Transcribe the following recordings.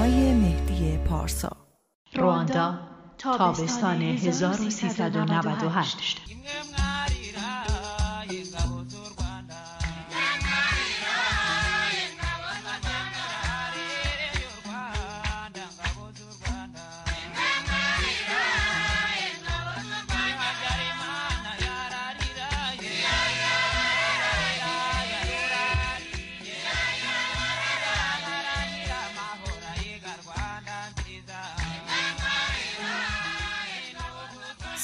های مهدی پارسا. رواندا تابستان 1398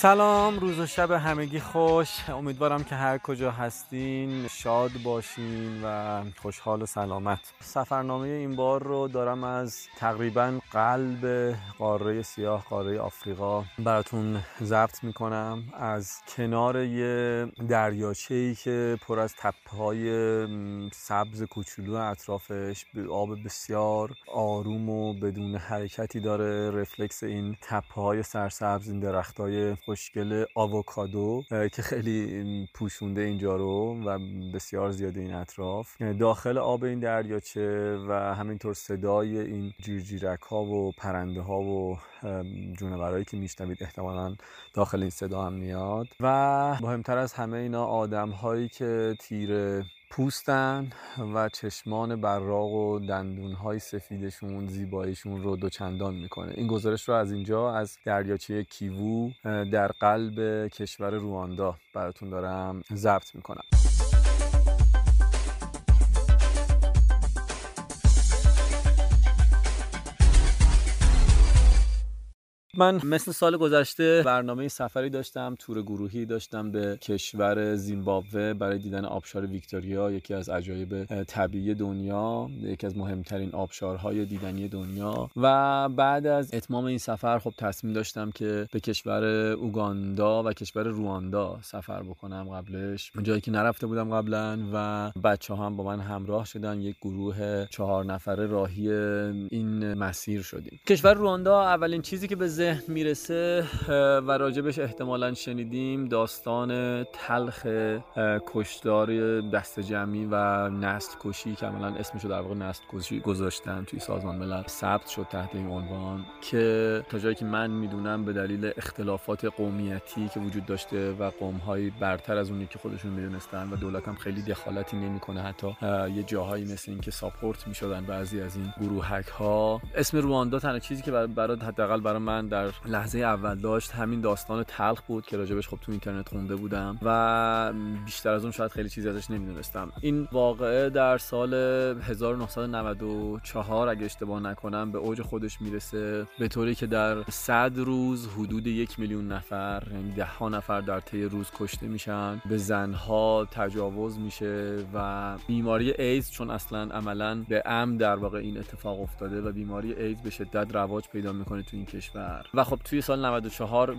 سلام روز و شب همگی خوش. امیدوارم که هر کجا هستین شاد باشین و خوشحال و سلامت. سفرنامه این بار رو دارم از تقریبا قلب قاره سیاه قاره آفریقا براتون ضبط می‌کنم. از کنار یه دریاچه ای که پر از تپه های سبز کوچولو اطرافش به آب بسیار آروم و بدون حرکتی داره رفلکس این تپه های سرسبز این درخت های خوشگل آووکادو که خیلی پوشونده اینجا رو و بسیار زیاده این اطراف. داخل آب این دریاچه و همینطور صدای این جیرجیرک ها و پرنده ها و جونورایی که میشنوید احتمالا داخل این صدا هم میاد. و مهمتر از همه اینا آدم هایی که تیر پوستن و چشمان براق و دندونهای سفیدشون زیباییشون رو دوچندان می‌کنه. این گزارش رو از اینجا از دریاچه کیوو در قلب کشور رواندا براتون دارم ضبط می‌کنم. من مثل سال گذشته برنامه سفری داشتم تور گروهی داشتم به کشور زیمبابوه برای دیدن آبشار ویکتوریا. یکی از عجایب طبیعی دنیا یکی از مهمترین آبشارهای دیدنی دنیا. و بعد از اتمام این سفر خب تصمیم داشتم که به کشور اوگاندا و کشور رواندا سفر بکنم قبلش. جایی که نرفته بودم قبلا و بچه هم با من همراه شدن یک گروه چهار نفره راهی این مسیر شدیم. کشور رواندا اولین چیزی که به ذهن می‌رسه و راجبش احتمالا شنیدیم داستان تلخ کشدار دست جمعی و نسل کشی که عملا اسمشو در واقع نسل کشی گذاشتن توی سازمان ملل. ثبت شد تحت این عنوان که تا جایی که من می‌دونم به دلیل اختلافات قومیتی که وجود داشته و قومهایی برتر از اونی که خودشون می‌دونستن و دولت هم خیلی دخالتی نمی‌کنه حتی یه جاهایی مثل اینکه ساپورت می‌شدن بعضی از این گروهک ها اسم رواندا تنها چیزی که برای حداقل برای من در لحظه اول داشت همین داستان تلخ بود که راجبش خب تو اینترنت خونده بودم و بیشتر از اون شاید خیلی چیزی ازش نمی‌دونستم. این واقعه در سال 1994 اگه اشتباه نکنم به اوج خودش می‌رسه به طوری که در 100 روز حدود یک میلیون نفر یعنی ده ها نفر در طی روز کشته میشن به زنها تجاوز میشه و بیماری ایدز چون اصلا عملا به ام در واقع این اتفاق افتاده و بیماری ایدز به شدت رواج پیدا می‌کنه تو این کشور. و خب توی سال 94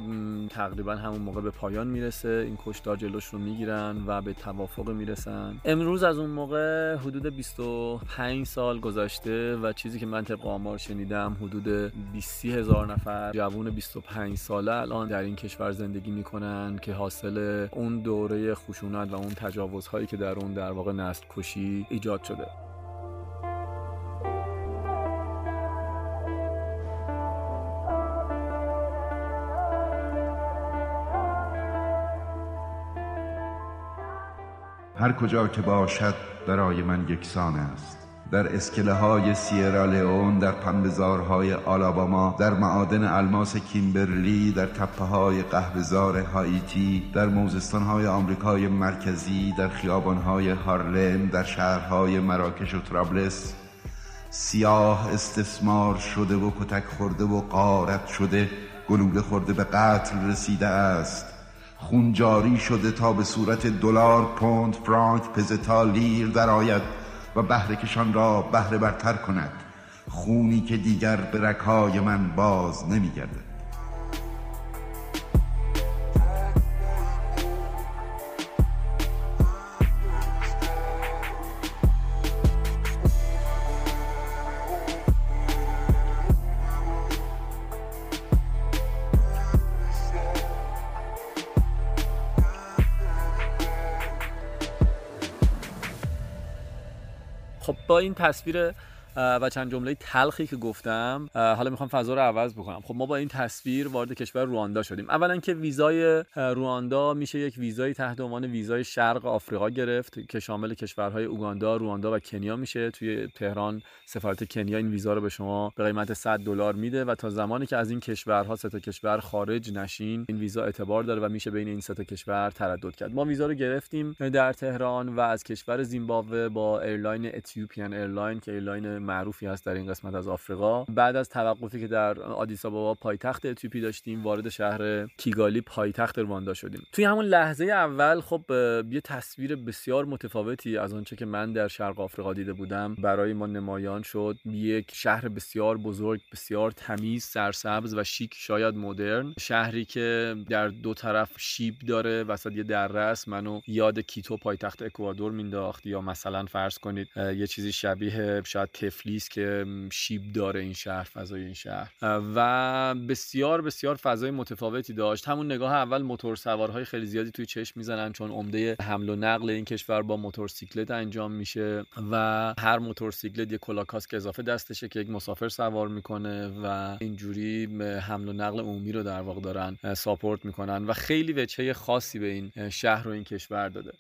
تقریبا همون موقع به پایان می‌رسه. این کشتار جلوش رو می‌گیرن و به توافق می‌رسن. امروز از اون موقع حدود 25 سال گذشته و چیزی که من طبق آمار شنیدم حدود 20 هزار نفر جوون 25 ساله الان در این کشور زندگی می‌کنن که حاصل اون دوره خشونت و اون تجاوزهایی که در اون در واقع نسل کشی ایجاد شده. هر کجا که باشد برای من یکسان است. در اسکله های سیرالیون در پنبزارهای آلاباما در معادن الماس کیمبرلی در تپه های قهوهزار هایتی در موزستان های آمریکای مرکزی در خیابان های هارلم در شهرهای مراکش و ترابلس سیاه استثمار شده و کتک خورده و قارت شده گلوله خورده به قتل رسیده است. خون جاری شده تا به صورت دلار پوند فرانک پزتا لیر درآید و بهره کشان را بهره برتر کند. خونی که دیگر به رکای من باز نمیگردد. این تصویر و چند جمله تلخی که گفتم حالا می‌خوام فضا رو عوض بکنم. خب ما با این تصویر وارد کشور رواندا شدیم. اولا که ویزای رواندا میشه یک ویزای تحت عنوان ویزای شرق آفریقا گرفت که شامل کشورهای اوگاندا، رواندا و کنیا میشه. توی تهران سفارت کنیا این ویزا رو به شما به قیمت 100 دلار میده و تا زمانی که از این کشورها سه تا کشور خارج نشین این ویزا اعتبار داره و میشه بین این سه تا کشور تردد کرد. ما ویزا رو گرفتیم در تهران و از کشور زیمبابوه با airline Ethiopian Airline که airline معروفی هست در این قسمت از آفریقا. بعد از توقفی که در آدیس آبابا پایتخت اتیوپی داشتیم وارد شهر کیگالی پایتخت رواندا شدیم. توی همون لحظه اول خب یه تصویر بسیار متفاوتی از آنچه که من در شرق آفریقا دیده بودم. برای ما نمایان شد. یک شهر بسیار بزرگ بسیار تمیز سرسبز و شیک شاید مدرن. شهری که در دو طرف شیب داره وسط یه دره است. منو یاد کیتو پایتخت اکوادور مینداخت. یا مثلا فرض کنید یه چیزی شبیه شاید تفلیس که شیب داره این شهر فضای این شهر. و بسیار بسیار فضای متفاوتی داشت. همون نگاه اول موتور سوارهای خیلی زیادی توی چشم می‌زنن چون عمده حمل و نقل این کشور با موتورسیکلت انجام میشه و هر موتورسیکلت یه کلاکاس که اضافه دستشه که یک مسافر سوار می‌کنه و اینجوری حمل و نقل عمومی رو در واقع دارن ساپورت می‌کنن و خیلی وجهه خاصی به این شهر و این کشور داده.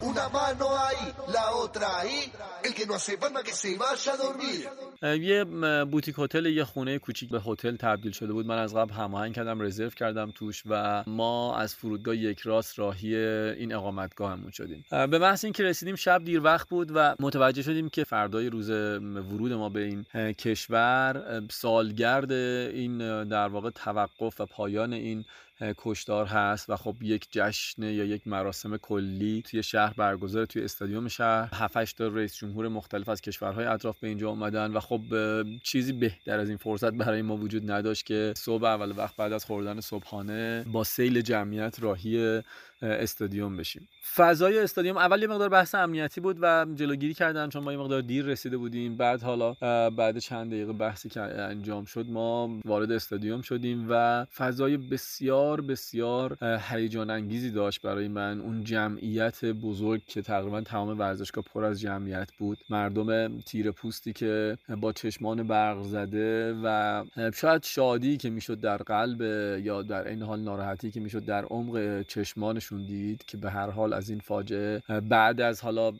یه بوتیک هتل یه خونه کوچیک به هتل تبدیل شده بود. من از قبل هماهنگ کردم رزرو کردم توش و ما از فرودگاه یک راست راهی این اقامتگاهمون شدیم. به محض اینکه رسیدیم شب دیر وقت بود و متوجه شدیم که فردای روز ورود ما به این کشور سالگرد این در واقع توقف و پایان این کشدار هست و خب یک جشن یا یک مراسم کلی توی شهر برگزار توی استادیوم شهر. 7 تا رئیس جمهور مختلف از کشورهای اطراف به اینجا اومدن و خب چیزی بهتر از این فرصت برای ما وجود نداشت که صبح اول وقت بعد از خوردن صبحانه با سیل جمعیت راهی استادیوم بشیم. فضای استادیوم اول یه مقدار بحث امنیتی بود و جلوگیری کردن چون ما یه مقدار دیر رسیده بودیم. بعد حالا بعد چند دقیقه بحثی که انجام شد ما وارد استادیوم شدیم و فضای بسیار بسیار هیجان انگیزی داشت برای من. اون جمعیت بزرگ که تقریبا تمام ورزشگاه پر از جمعیت بود. مردم تیر پوستی که با چشمان برق زده و شاید شادی که می‌شد در قلب یا در این حال ناراحتی که می‌شد در عمق چشمانشون دید که به هر حال از این فاجعه بعد از حالا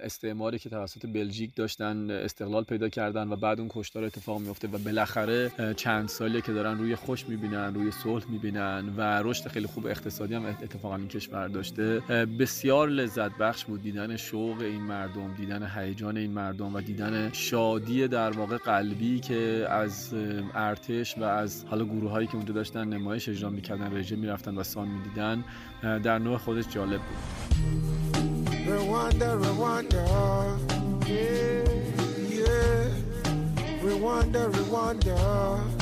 استعماری که توسط بلژیک داشتن استقلال پیدا کردن و بعد اون کشتار اتفاق میفته و بالاخره چند سالی که دارن روی خوش می‌بینن روی صلح می‌بینن و رشد خیلی خوب اقتصادی هم اتفاقا این کشور داشته بسیار لذت بخش بود دیدن شوق این مردم دیدن هیجان این مردم و دیدن شادی در واقع قلبی که از ارتش و از حالا گروه هایی که اونجا داشتن نمایش اجرا می‌کردن رژه می‌رفتن و سان می‌دیدن در نوع خودش جالب بود Rwanda, Rwanda, yeah, yeah. Rwanda, Rwanda.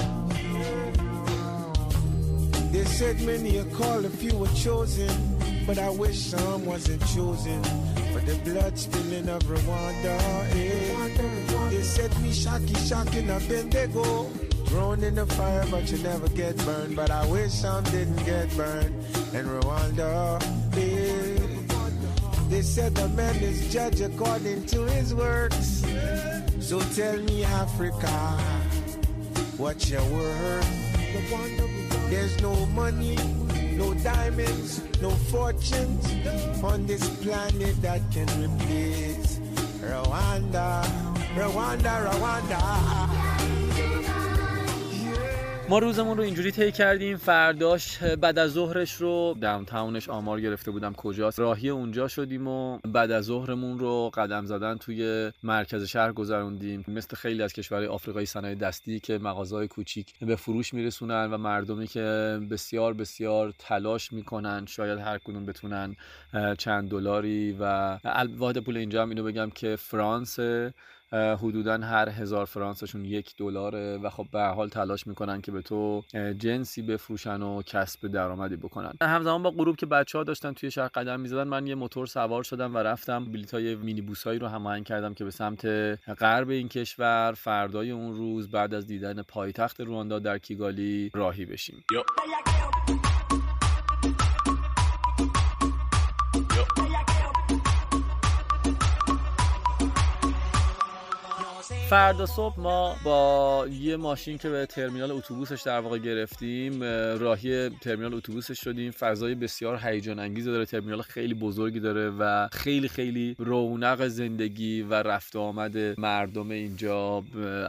They said many are called, a few were chosen, but I wish some wasn't chosen for the blood spilling of Rwanda. Yeah. They said me shocky, shocking, I've been they go. Thrown in the fire, but you never get burned. But I wish some didn't get burned in Rwanda. Yeah. They said the man is judged according to his works. So tell me, Africa, what's your word? There's no money, no diamonds, no fortunes on this planet that can replace Rwanda, Rwanda, Rwanda. ما روزمون رو اینجوری طی کردیم. فرداش بعد از ظهرش رو داونتاونش آمار گرفته بودم کجاست. راهی اونجا شدیم و بعد از ظهرمون رو قدم زدن توی مرکز شهر گذروندیم. مثل خیلی از کشورهای آفریقایی صنایع دستی که مغازهای کوچیک به فروش میرسونن و مردمی که بسیار بسیار تلاش می‌کنن شاید هر کدوم بتونن چند دلاری و واحد پول اینجا هم اینو بگم که فرانس حدودا هر هزار فرانسشون یک دلاره و خب به حال تلاش می‌کنن که به تو جنسی بفروشن و کسب درآمدی بکنن. همزمان با غروب که بچه ها داشتن توی شهر قدم می‌زدن من یه موتور سوار شدم و رفتم. بلیط های مینی بوسایی رو هماهنگ کردم که به سمت غرب این کشور. فردای اون روز بعد از دیدن پایتخت رواندا در کیگالی راهی بشیم. فردا صبح ما با یه ماشین که به ترمینال اتوبوسش در واقع گرفتیم راهی ترمینال اتوبوسش شدیم. فضای بسیار هیجان انگیز داره. ترمینال خیلی بزرگی داره و خیلی خیلی رونق زندگی و رفت آمد مردم اینجا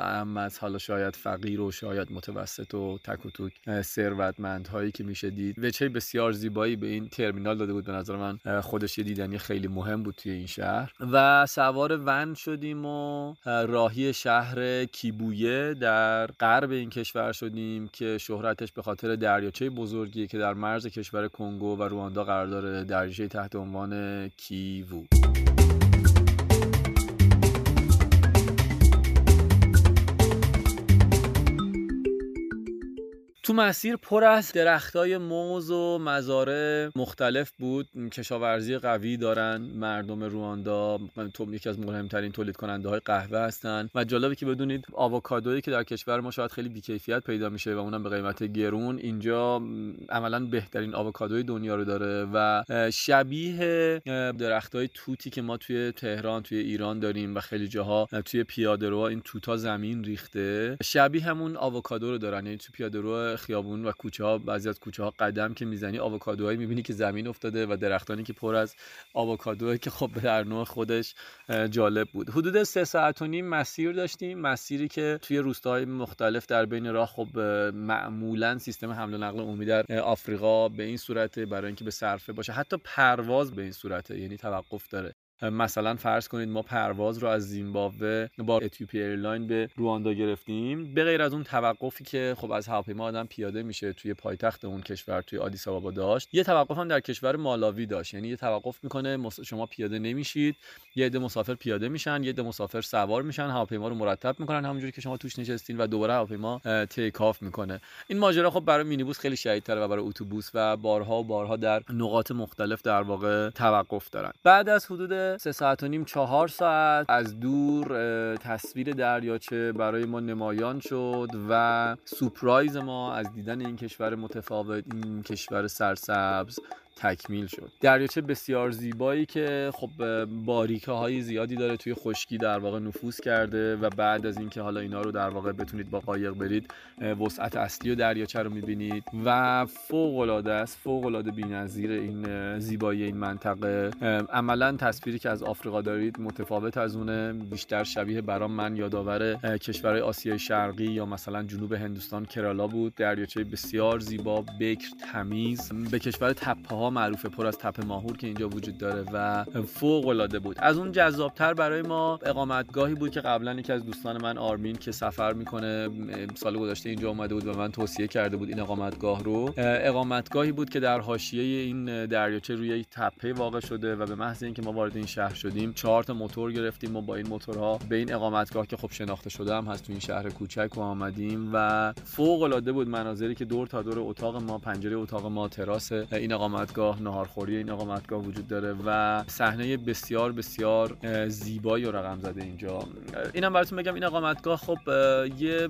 هم از حالا شاید فقیر و شاید متوسط و تک و توک ثروتمندهایی که میشه دید. وچه بسیار زیبایی به این ترمینال داده بود. به نظر من خودش دیدنی خیلی مهم بود توی این شهر. و سوار ون شدیم و راهی شهر کیبویه در غرب این کشور شدیم که شهرتش به خاطر دریاچه بزرگی که در مرز کشور کنگو و رواندا قرار داره دریاچه تحت عنوان کیوو. تو مسیر پر از درختای موز و مزارع مختلف بود. کشاورزی قوی دارن. مردم رواندا تو یکی از مهمترین تولید کننده های قهوه هستن. و جالبه که بدونید آووکادویی که در کشور ما شاید خیلی بیکیفیت پیدا میشه و اونم به قیمت گرون اینجا عملا بهترین آووکادوی دنیا رو داره و شبیه درختای توتی که ما توی تهران توی ایران داریم و خیلی جاها توی پیاده رو این توتا زمین ریخته شبیه همون آووکادو رو دارن. یعنی تو پیاده رو خیابون و کوچه ها بعضی از کوچه ها قدم که می‌زنی آووکادوهایی می‌بینی که زمین افتاده و درختانی که پر از آووکادوه که خب در نوع خودش جالب بود. حدود سه ساعت و نیم مسیر داشتیم مسیری که توی روستاهای مختلف در بین راه خب معمولا سیستم حمل و نقل عمومی در آفریقا به این صورت برای اینکه به صرفه باشه. حتی پرواز به این صورته یعنی توقف داره. مثلا فرض کنید ما پرواز رو از زیمبابوه با Ethiopian Airline به رواندا گرفتیم. به غیر از اون توقفی که خب از هواپیما آدم پیاده میشه توی پایتخت اون کشور توی آدیس آبابا داشت یه توقف هم در کشور مالاوی داشت. یعنی یه توقف می‌کنه شما پیاده نمیشید یه عده مسافر پیاده میشن یه عده مسافر سوار میشن هواپیما رو مرتب می‌کنن همونجوری که شما توش نشستین و دوباره هواپیما take off می‌کنه. این ماجرا خب برای مینیبوس خیلی شدیدتره و برای اتوبوس و بارها و بارها در نقاط مختلف در واقع توقف دارن. بعد از حدود سه ساعت و نیم چهار ساعت. از دور تصویر دریاچه برای ما نمایان شد و surprise ما از دیدن این کشور متفاوت این کشور سرسبز تکمیل شد. دریاچه بسیار زیبایی که خب باریکه های زیادی داره توی خشکی در واقع نفوذ کرده و بعد از اینکه حالا اینا رو در واقع بتونید با قایق برید وسعت اصلی و دریاچه رو می‌بینید و فوق العاده است فوق العاده بی‌نظیر این زیبایی این منطقه. عملا تصویری که از آفریقا دارید متفاوت از اونه بیشتر شبیه برام من یادآور کشورهای آسیای شرقی یا مثلا جنوب هندوستان کرالا بود. دریاچه بسیار زیبا بکر تمیز. به کشور تپه ها معروفه پر از تپه ماهور که اینجا وجود داره و فوق العاده بود. از اون جذابتر برای ما اقامتگاهی بود که قبلا یکی از دوستان من آرمین که سفر می‌کنه سال گذشته اینجا اومده بود و من توصیه کرده بود این اقامتگاه رو. اقامتگاهی بود که در حاشیه این دریاچه روی تپه واقع شده و به محض اینکه ما وارد این شهر شدیم چهار تا موتور گرفتیم و با این موتورها به این اقامتگاه که خب شناخته شده هم هست تو این شهر کوچک و آمدیم و فوق العاده بود مناظری که دور تا دور اتاق ما پنجره اتاق ما تراس این اقامتگاه ناهارخوری این اقامتگاه وجود داره و صحنه بسیار بسیار زیبایی و رقم زده اینجا. اینم براتون بگم این اقامتگاه خب یه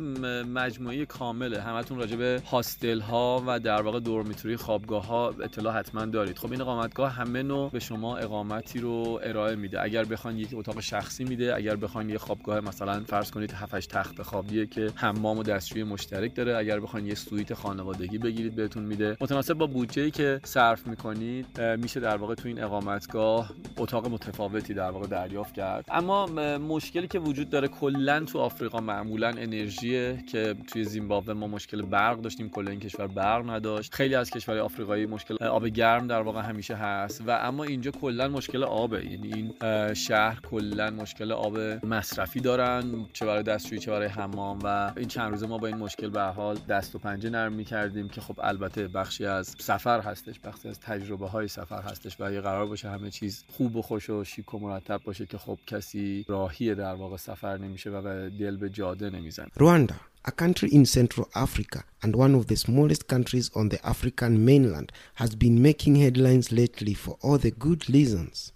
مجموعه کامله. همتون راجع به هاستل ها و در واقع دورمیتوری خوابگاه ها اطلاع حتما دارید. خب این اقامتگاه همه نوع به شما اقامتی رو ارائه میده. اگر بخواید یک اتاق شخصی میده اگر بخواید یه خوابگاه مثلا فرض کنید 7 تخت خوابیه که حمام و دستشوی مشترک داره اگر بخواید یه سویت خانوادگی بگیرید بهتون میده. متناسب با بودجه‌ای که صرف می‌کنید میشه در واقع تو این اقامتگاه اتاق متفاوتی در واقع دریافت کرد. اما مشکلی که وجود داره کلا تو آفریقا معمولا انرژیه که توی زیمبابوه ما مشکل برق داشتیم کلا این کشور برق نداشت. خیلی از کشورهای آفریقایی مشکل آب گرم در واقع همیشه هست و اما اینجا کلا مشکل آبه. یعنی این شهر کلا مشکل آب مصرفی دارن چه برای دستشویی چه برای حمام و این چند روزه ما با این مشکل به حال دست و پنجه نرم می‌کردیم که خب البته بخشی از سفر هستش بخشی از تجربه های سفر هستش و اگه قرار باشه همه چیز خوب و خوش و شیک و مرتب باشه که خب کسی راهی در واقع سفر نمیشه و دل به جاده نمی‌زنه Rwanda A country in Central Africa and one of the smallest countries on the African mainland has been making headlines lately for all the good reasons.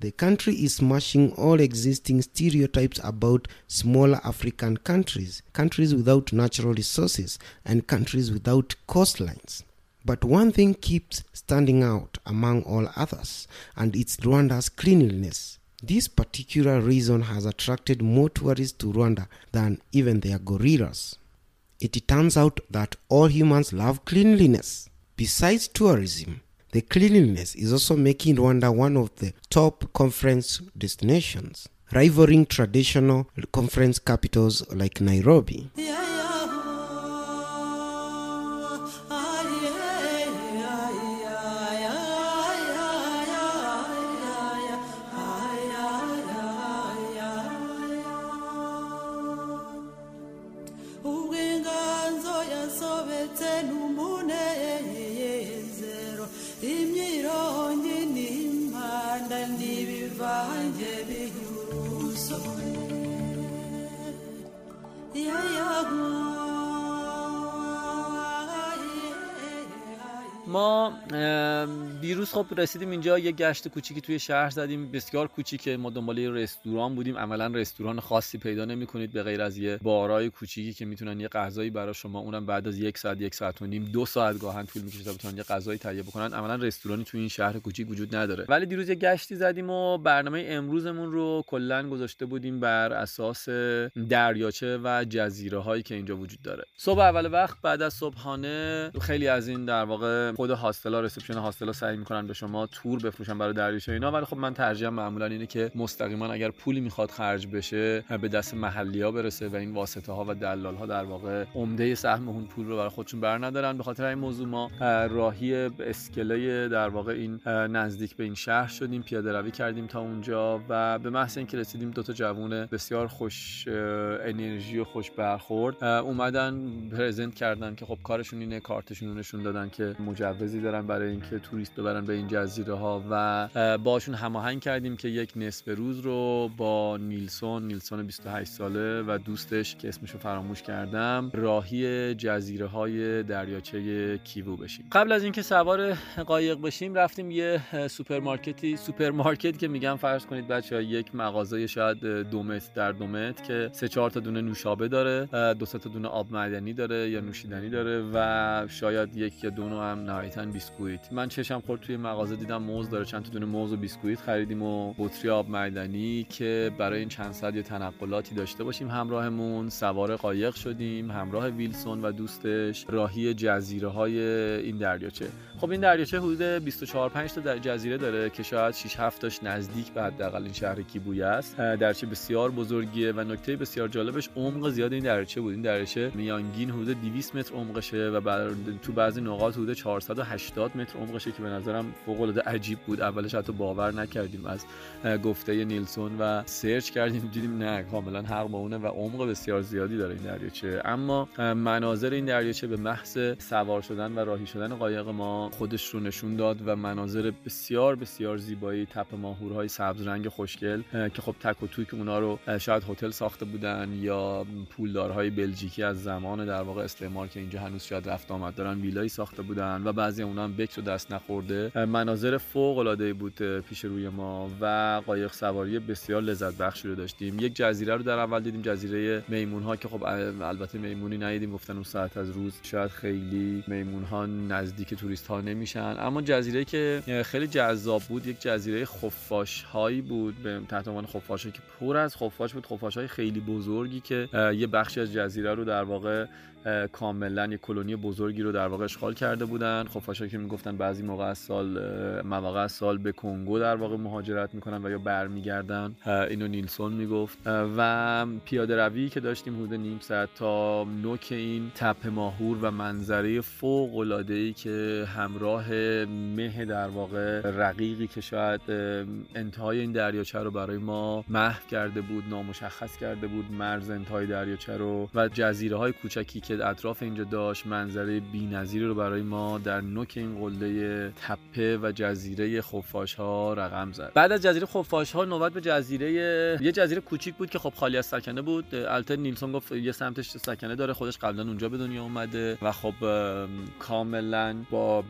The country is smashing all existing stereotypes about smaller African countries, countries without natural resources, and countries without coastlines. But one thing keeps standing out among all others, and it's Rwanda's cleanliness. This particular reason has attracted more tourists to Rwanda than even their gorillas. It turns out that all humans love cleanliness. Besides tourism, the cleanliness is also making Rwanda one of the top conference destinations, rivaling traditional conference capitals like Nairobi. ubw'inganzo خب رسیدیم اینجا. یه گشت کوچیکی توی شهر زدیم. بسیار کوچیکه. ما دنبال رستوران بودیم. عملا رستوران خاصی پیدا نمی‌کنید به غیر از یه بارای کوچیکی که می‌تونن یه غذایی برای شما اونم بعد از یک ساعت یک ساعت و نیم دو ساعت گاهن طول می‌کشه تا بتونن یه غذایی تهیه بکنن. عملا رستورانی توی این شهر کوچیک وجود نداره. ولی دیروز یه گشتی زدیم و برنامه امروزمون رو کلا گذاشته بودیم بر اساس دریاچه و جزیره هایی که اینجا وجود داره. صبح اول وقت بعد از صبحانه خیلی از این در واقع خود هاستلا رسپشن هاستلا سعی می‌کنن به شما تور بفروشن برای دریاچه اینا. ولی خب من ترجیحم معمولا اینه که مستقیما اگر پولی می‌خواد خرج بشه به دست محلی ها برسه و این واسطه ها و دلال ها در واقع عمده سهم اون پول رو برای خودشون بر ندارن. به خاطر این موضوع ما راهی اسکله در واقع این نزدیک به این شهر شدیم پیاده روی کردیم تا اونجا و به محض اینکه رسیدیم دو تا جوون بسیار خوش انرژی و خوش برخورد اومدن پرزنت کردن که خب کارشون اینه کارتشون رو نشون دادن که مجوزی دارن برای اینکه توریست ببرن به این جزیره ها و باشون هماهنگ کردیم که یک نصف روز رو با نیلسون نیلسون 28 ساله و دوستش که اسمش رو فراموش کردم راهی جزیره های دریاچه کیوو بشیم. قبل از اینکه سوار قایق بشیم رفتیم یه سوپرمارکتی سوپرمارکت که میگم فرض کنید بچه ها یک مغازه شاید دو متر در دو متر که سه چهار تا دونه نوشابه داره دو تا دونه آب معدنی داره یا نوشیدنی داره و شاید یک یا دو هم نهایتا بیسکویت. من چشم خورد توی مغازه دیدم موز داره چند تا دونه موز و بیسکویت خریدیم و بطری آب معدنی که برای این چند ساعت یه تنقلاتی داشته باشیم همراهمون. سوار قایق شدیم همراه ویلسون و دوستش راهی جزیره های این دریاچه. خب این دریاچه حدود 24 5 تا جزیره داره که شاید 6 7 تاش نزدیک به حداقل این شهر کیبوی است. دریاچه بسیار بزرگیه و نکته بسیار جالبش عمق زیاد این دریاچه بود. این دریاچه میانگین حدود 200 متر عمقشه و بر... تو بعضی نقاط حدود 480 متر عمقشه که به نظرم فوق العاده عجیب بود. اولش حتی باور نکردیم از گفته نیلسون و سرچ کردیم دیدیم نه کاملا حق با اونه و عمق بسیار زیادی داره این دریاچه. اما مناظر این دریاچه به محض سوار شدن و راهی شدن قایق ما خودش رو نشون داد و مناظر بسیار بسیار زیبایی تپ ماهورهای سبز رنگ خوشگل که خب تک و توی اونا رو شاید هتل ساخته بودن یا پولدارهای بلژیکی از زمان در واقع استعمار که اینجا هنوز شاید رفت آمد دارن ویلایی ساخته بودن و بعضی اونا هم بکس و دست نخورده. مناظر فوق العاده بود پیش روی ما و قایق سواری بسیار لذت بخشی رو داشتیم. یک جزیره رو در اول دیدیم جزیره میمون ها که خب البته میمونی ندیدیم گفتن اون ساعت از روز شاید خیلی میمون ها نزدیک توریست ها نمیشن. اما جزیره که خیلی جذاب بود یک جزیره خفاش هایی بود به تحت عنوان خفاش که پر از خفاش بود خفاش های خیلی بزرگی که یه بخشی از جزیره رو در واقع کاملا یک کلونی بزرگی رو در واقع اشغال کرده بودن. خفاشا که می‌گفتن بعضی موقع از سال مواقع از سال به کنگو در واقع مهاجرت می‌کنن و یا برمیگردن. اینو نیلسون می‌گفت. و پیاده روی که داشتیم حدود نیم ساعت تا نوک این تپه ماهور و منظره فوق العاده ای که همراه مه در واقع رقیقی که شاید انتهای این دریاچه رو برای ما محو کرده بود نامشخص کرده بود مرز انتهای دریاچه رو و جزیره های کوچکی که اطراف اینجا داشت. منظره بی‌نظیری رو برای ما در نوک این قله تپه و جزیره خفاش ها رقم زد. بعد از جزیره خفاش ها نوبت به جزیره یه جزیره کوچیک بود که خب خالی از سکنه بود. البته نیلسون گفت یه سمتش سکنه داره خودش قبلا اونجا به دنیا اومده و خب کاملا با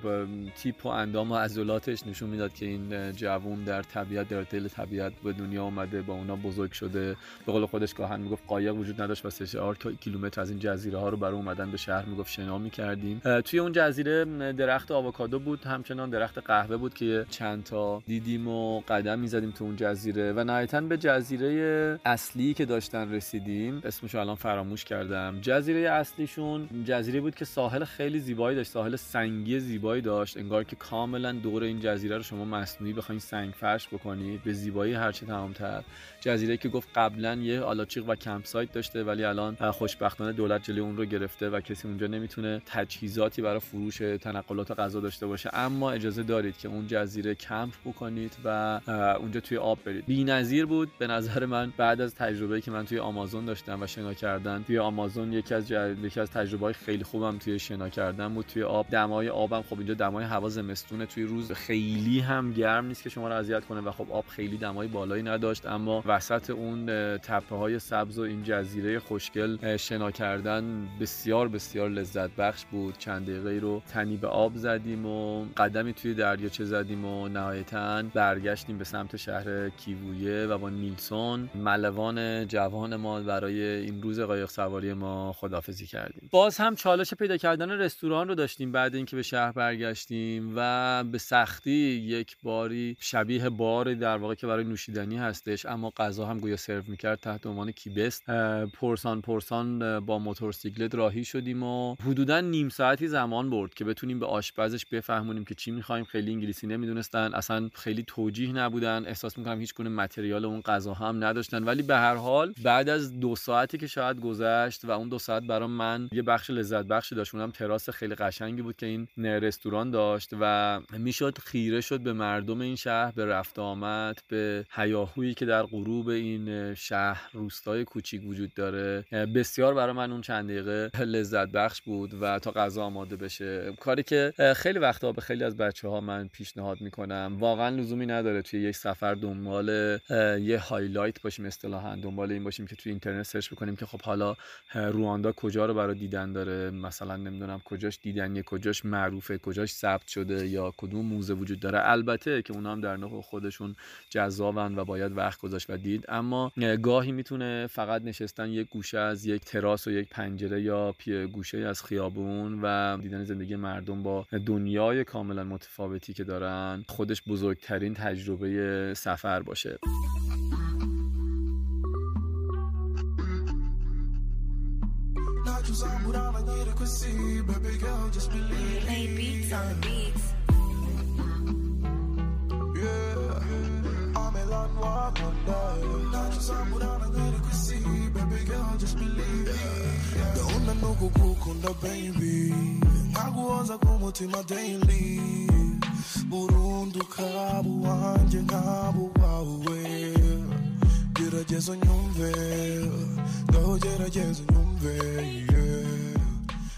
تیپ و اندام و عضلاتش نشون می‌داد که این جوون در طبیعت در دل طبیعت به دنیا اومده با اونا بزرگ شده. به قول خودش گاهن می‌گفت قایق وجود نداشت و 3 کیلومتر از این جزیره ها رو بر اومدن به شهر می‌گفت شنا می‌کردیم. توی اون جزیره درخت آووکادو بود همچنان درخت قهوه بود که چند تا دیدیم و قدم می‌زدیم تو اون جزیره و نهایتا به جزیره اصلی که داشتن رسیدیم. اسمش الان فراموش کردم. جزیره اصلیشون جزیره بود که ساحل خیلی زیبایی داشت ساحل سنگی زیبایی داشت. انگار که کاملا دور این جزیره رو شما مصنوعی بخواین سنگ فرش بکنید به زیبایی هرچه تمامتر. جزیره که گفت قبلا یه آلاچیق و کمپ سایت داشته ولی الان خوشبختانه دولت جلوی اون رو گرفته و کسی اونجا نمی‌تونه تجهیزاتی برای فروش تنقلات غذا داشته باشه. اما اجازه دارید که اون جزیره کمپ بکنید و اونجا توی آب برید. بی‌نظیر بود به نظر من بعد از تجربه‌ای که من توی آمازون داشتم و شنا کردن. توی آمازون یکی از جل... یکی از تجربه‌های خیلی خوبم توی شنا کردن بود. توی آب دمای آبم خب اینجا دمای هوا زمستونه توی روز خیلی هم گرم نیست که شما رو اذیت کنه و خب آب خیلی دمای بالایی نداشت. اما وسط اون تپه های سبز و این جزیره خوشگل شنا کردن بسیار بسیار لذت بخش بود. چند دقیقه رو تنی به آب زدیم و قدمی توی دریاچه زدیم و نهایتا برگشتیم به سمت شهر کیوویه و با نیلسون ملوان جوان ما برای این روز قایق سواری ما خدافزی کردیم. باز هم چالش پیدا کردن رستوران رو داشتیم بعد اینکه به شهر برگشتیم و به سختی یک باری شبیه بار در واقع که برای نوشیدنی هستش اما غذا هم گویا سرو می‌کرد تحت عنوان کیبست. پرسان پرسان با موتورسیکلت راهی شدیم و حدودا نیم ساعتی زمان برد که بتونیم به آشپزش بفهمونیم که چی می‌خوایم. خیلی انگلیسی نمی‌دونستن اصلا خیلی توجیه نبودن. احساس می‌کنم هیچ گونه متریال اون غذا هم نداشتن. ولی به هر حال بعد از دو ساعتی که شاید گذشت و اون دو ساعت برای من یه بخش لذت بخشی داشت. اونم تراس خیلی قشنگی بود که این رستوران داشت و می‌شد خیره شد به مردم این شهر به رفت آمد به هیاهویی که در غروب این شهر روستای کوچیک وجود داره. بسیار برای من اون چند دقیقه لذت بخش بود و تا غذا آماده بشه. کاری که خیلی وقتا به خیلی از بچه ها من پیشنهاد می‌کنم. واقعا لزومی نداره توی یک سفر دنبال یه highlight باشیم اصطلاحا دنبال این باشیم که توی اینترنت search بکنیم که خب حالا رواندا کجا رو برای دیدن داره. مثلا نمی‌دونم کجاش دیدنیه کجاش معروفه کجاش ثبت شده یا کدوم موزه وجود داره. البته که اونا هم در نوع خودشون جذابن و باید وقت گذاشت و دید. اما گاهی می‌تونه فقط نشستن یک گوشه از یک تراس و یک پنجره یا پی گوشه از خیابون و دیدن زندگی مردم با دنیای کاملا متفاوتی که دارن خودش بزرگترین تجربه سفر باشه. now, just believe it. Ndaona ndokukukunda baby. Ngakuonza kumutima daily. Burundu kabo wanje ngabo wawe gerageza unyumve ngaho gerageza unyumve yeah.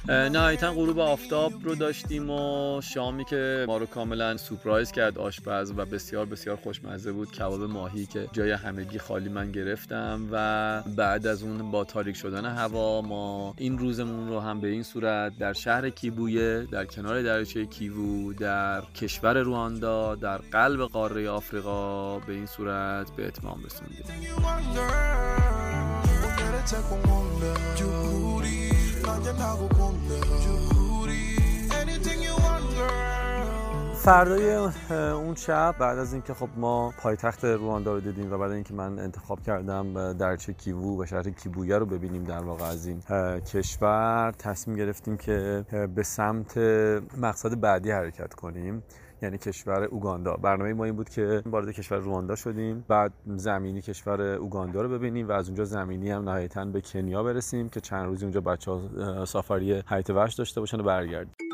نهایتا غروب آفتاب رو داشتیم و شامی که ما رو کاملا سورپرایز کرد آشپز و بسیار بسیار خوشمزه بود. کباب ماهی که جای همگی خالی من گرفتم و بعد از اون با تاریک شدن هوا ما این روزمون رو هم به این صورت در شهر کیبویه در کنار دریاچه کیوو در کشور رواندا در قلب قاره آفریقا به این صورت به اتمام رسوندیم. فردای اون شب بعد از اینکه خب ما پایتخت رواندا رو دیدیم و بعد اینکه من انتخاب کردم درچه کیوو و شهر کیبویه رو ببینیم در واقع از این کشور تصمیم گرفتیم که به سمت مقصد بعدی حرکت کنیم یعنی کشور اوگاندا. برنامه ما این بود که وارد کشور رواندا شدیم بعد زمینی کشور اوگاندا رو ببینیم و از اونجا زمینی هم نهایتا به کنیا برسیم که چند روزی اونجا بچه ها سافاری حیات وحش داشته باشن و برگردیم.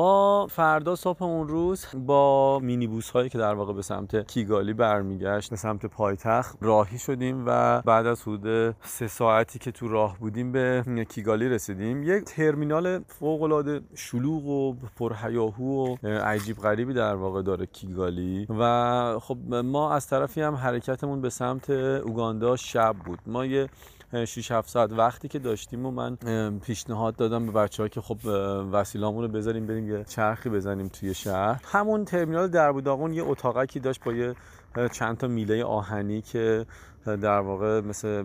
ما فردا صبح اون روز با مینیبوس هایی که در واقع به سمت کیگالی برمیگشت به سمت پایتخت راهی شدیم و بعد از حدود سه ساعتی که تو راه بودیم به کیگالی رسیدیم. یک ترمینال فوق العاده شلوغ و پرهیاهو و عجیب غریبی در واقع داره کیگالی و خب ما از طرفی هم حرکتمون به سمت اوگاندا شب بود. ما یه 6 7 ساعت وقتی که داشتیم و من پیشنهاد دادم به بچه‌ها که خب وسیلامون رو بذاریم بریم یه چرخی بزنیم توی شهر. همون ترمینال دربوداغون یه اتاقکی داشت با یه چند تا میله آهنی که در واقع مثل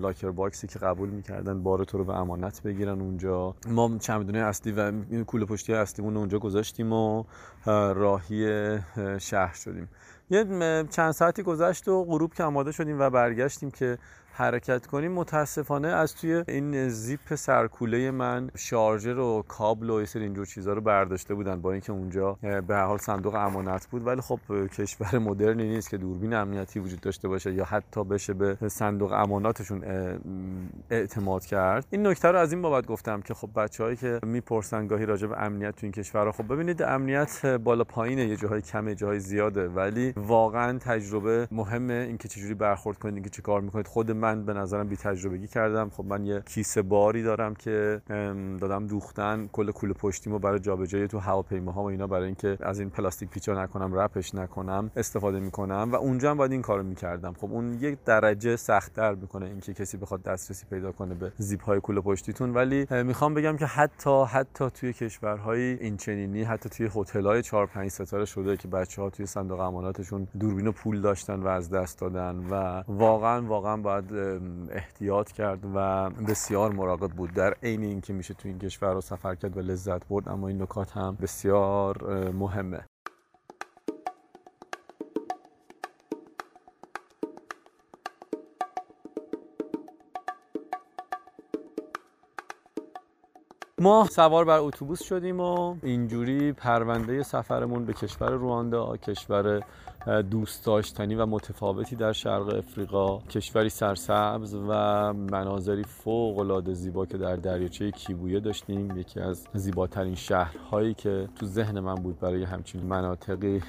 لاکر باکسی که قبول می‌کردن بار تو رو به امانت بگیرن اونجا. ما چمدونه اصلی و کوله پشتی اصلیمون اونجا گذاشتیم و راهی شهر شدیم. یه چند ساعتی گذشت و غروب که آماده شدیم و برگشتیم که حرکت کنیم متاسفانه از توی این زیپ سرکوله من شارژر و کابل و سری اینجور چیزا رو برداشته بودن با اینکه اونجا به حال صندوق امانت بود. ولی خب کشور مدرنی نیست که دوربین امنیتی وجود داشته باشه یا حتی بشه به صندوق اماناتشون اعتماد کرد. این نکته رو از این بابت گفتم که خب بچه‌هایی که می‌پرسن گاهی راجع به امنیت تو این کشور خب ببینید امنیت بالا پایینه یه جاهای کمه جاهای زیاده. ولی واقعا تجربه مهمه اینکه چجوری برخورد کنید که چه کار می‌کنید. خود من به نظرم بی تجربگی کردم. خب من یه کیسه باری دارم که دادم دوختن. کل کوله پشتیمو برای جابجایی تو هواپیماها و اینا برای اینکه از این پلاستیک پیچا نکنم رپش نکنم استفاده می‌کنم و اونجا هم باید این کارو می‌کردم. خب اون یک درجه سختتر می‌کنه اینکه کسی بخواد دسترسی پیدا کنه به زیپ های کوله پشتیتون. ولی می‌خوام بگم که حتی حتی توی کشورهای این چنینی حتی توی هتل های 4 5 ستاره شده که بچه ها توی صندوق اماناتشون دوربین و پول داشتن و از دست دادن و واقعا واقعا باید احتیاط کرد و بسیار مراقب بود. در عین اینکه میشه تو این کشور رو سفر کرد و لذت برد اما این نکات هم بسیار مهمه. ما سوار بر اتوبوس شدیم و اینجوری پرونده سفرمون به کشور رواندا کشور دوست داشتنی و متفاوتی در شرق افریقا کشوری سرسبز و مناظری فوق العاده زیبا که در دریاچه کیبویه داشتیم. یکی از زیباترین شهرهایی که تو ذهن من بود برای همچین مناطقی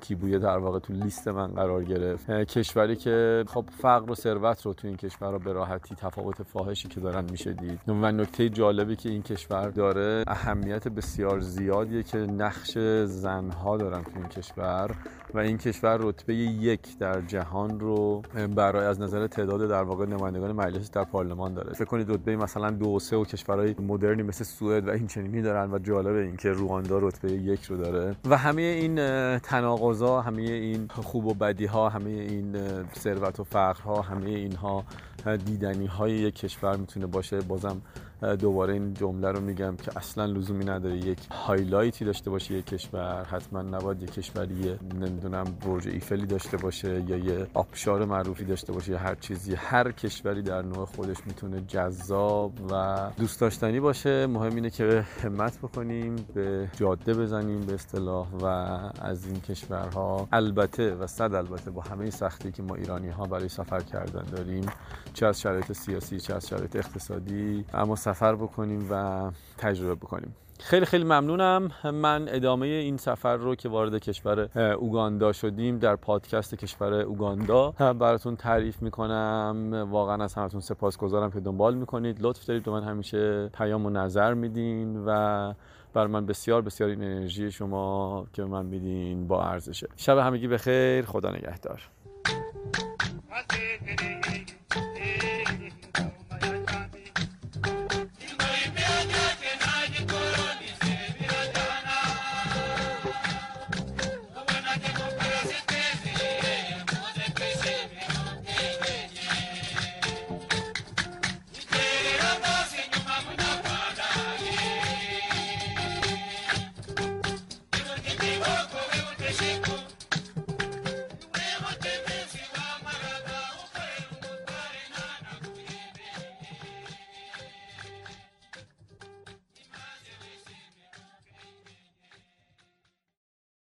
کیبویه در واقع تو لیست من قرار گرفت. کشوری که خب فقر و ثروت رو تو این کشور به راحتی تفاوت فاحشی که دارن میشه دید. و نکته جالبی که این کشور داره اهمیت بسیار زیادیه که نقش زنها دارن تو این کشور. و این کشور رتبه یک در جهان رو برای از نظر تعداد در واقع نمایندگان مجلس در پارلمان داره. فکر کنید رتبه مثلا دو و سه و کشورهای مدرنی مثل سوئد و این چنینی دارن و جالبه اینکه رواندا رتبه یک رو داره. و همه این تناقضا همه این خوب و بدی ها همه این ثروت و فقرها همه اینها دیدنی های یک کشور می‌تونه باشه. بازم دوباره این جمله رو میگم که اصلا لزومی نداره یک هایلایتی داشته باشه یک کشور حتما نباید یک کشوری نمی‌دونم برج ایفلی داشته باشه یا یه آبشار معروفی داشته باشه یا هر چیزی. هر کشوری در نوع خودش می‌تونه جذاب و دوست داشتنی باشه. مهم اینه که همت بکنیم به جاده بزنیم به اصطلاح و از این کشورها. البته و صد البته با همه سختی که ما ایرانی ها برای سفر کردن داریم چه از شرایط سیاسی چه از شرایط اقتصادی اما سفر بکنیم و تجربه بکنیم. خیلی خیلی ممنونم. من ادامه این سفر رو که وارد کشور اوگاندا شدیم در پادکست کشور اوگاندا. براتون تعریف می‌کنم. واقعا از همتون سپاسگزارم که دنبال می‌کنید. لطف دارید به من همیشه پیام و نظر میدین و بر من بسیار بسیار این انرژی شما که من میدین با ارزشه. شب همگی بخیر. خدا نگهدار.